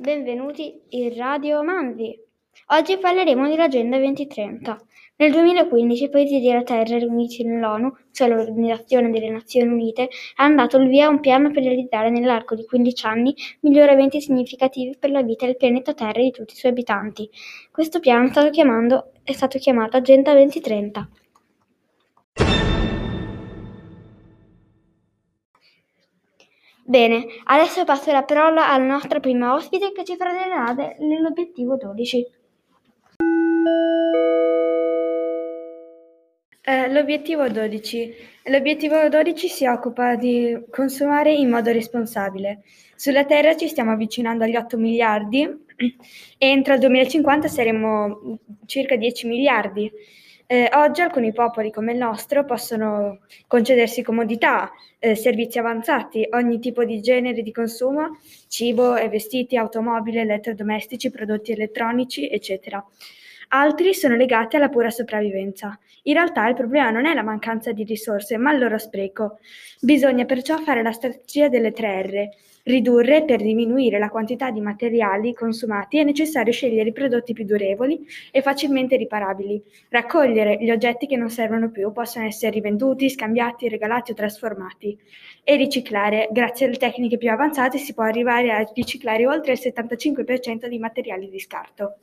Benvenuti in Radio Manvi. Oggi parleremo dell'Agenda 2030. Nel 2015 i paesi della Terra riuniti nell'ONU, cioè l'Organizzazione delle Nazioni Unite, hanno dato il via a un piano per realizzare nell'arco di 15 anni miglioramenti significativi per la vita del pianeta Terra e di tutti i suoi abitanti. Questo piano è stato, chiamando, è stato chiamato Agenda 2030. Bene, adesso passo la parola alla nostra prima ospite che ci parlerà dell'obiettivo 12. Eh, l'obiettivo 12. L'obiettivo 12 si occupa di consumare in modo responsabile. Sulla Terra ci stiamo avvicinando agli 8 miliardi e entro il 2050 saremo circa 10 miliardi. Eh, oggi alcuni popoli come il nostro possono concedersi comodità, eh, servizi avanzati, ogni tipo di genere di consumo, cibo e vestiti, automobili, elettrodomestici, prodotti elettronici, eccetera. Altri sono legati alla pura sopravvivenza. In realtà il problema non è la mancanza di risorse, ma il loro spreco. Bisogna perciò fare la strategia delle tre R, ridurre per diminuire la quantità di materiali consumati è necessario scegliere i prodotti più durevoli e facilmente riparabili, raccogliere gli oggetti che non servono più, possono essere rivenduti, scambiati, regalati o trasformati e riciclare. Grazie alle tecniche più avanzate si può arrivare a riciclare oltre il 75% di materiali di scarto.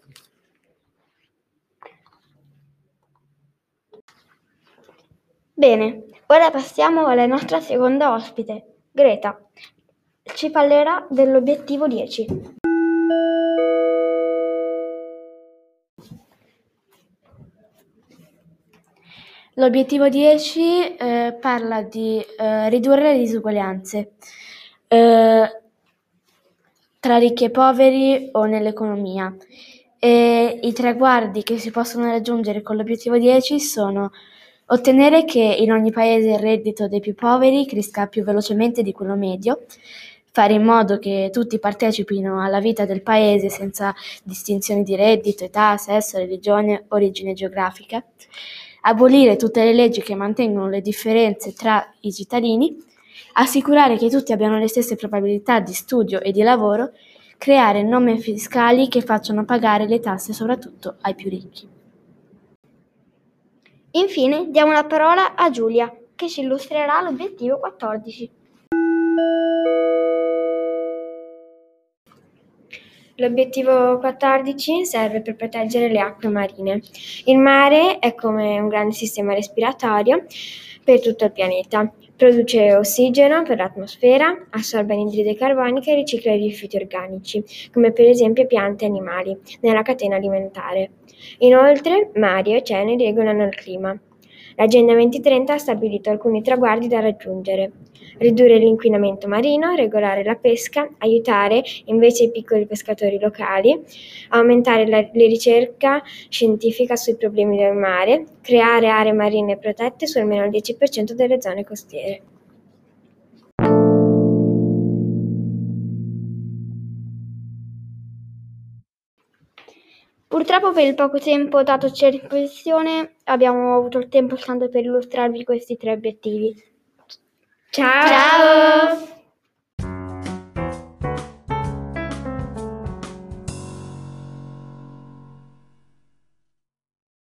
Bene, ora passiamo alla nostra seconda ospite, Greta ci parlerà dell'obiettivo 10. L'obiettivo 10 eh, parla di eh, ridurre le disuguaglianze eh, tra ricchi e poveri o nell'economia. E I traguardi che si possono raggiungere con l'obiettivo 10 sono ottenere che in ogni paese il reddito dei più poveri cresca più velocemente di quello medio, fare in modo che tutti partecipino alla vita del paese senza distinzioni di reddito, età, sesso, religione, origine geografica, abolire tutte le leggi che mantengono le differenze tra i cittadini, assicurare che tutti abbiano le stesse probabilità di studio e di lavoro, creare norme fiscali che facciano pagare le tasse soprattutto ai più ricchi. Infine diamo la parola a Giulia che ci illustrerà l'obiettivo 14. L'obiettivo 14 serve per proteggere le acque marine. Il mare è come un grande sistema respiratorio per tutto il pianeta. Produce ossigeno per l'atmosfera, assorbe anidride carbonica e ricicla i rifiuti organici, come per esempio piante e animali, nella catena alimentare. Inoltre, mari e oceani regolano il clima. L'Agenda 2030 ha stabilito alcuni traguardi da raggiungere. Ridurre l'inquinamento marino, regolare la pesca, aiutare invece i piccoli pescatori locali, aumentare la, la ricerca scientifica sui problemi del mare, creare aree marine protette su almeno il 10% delle zone costiere. Purtroppo per il poco tempo datoci a disposizione abbiamo avuto il tempo soltanto per illustrarvi questi tre obiettivi. Ciao! Ciao!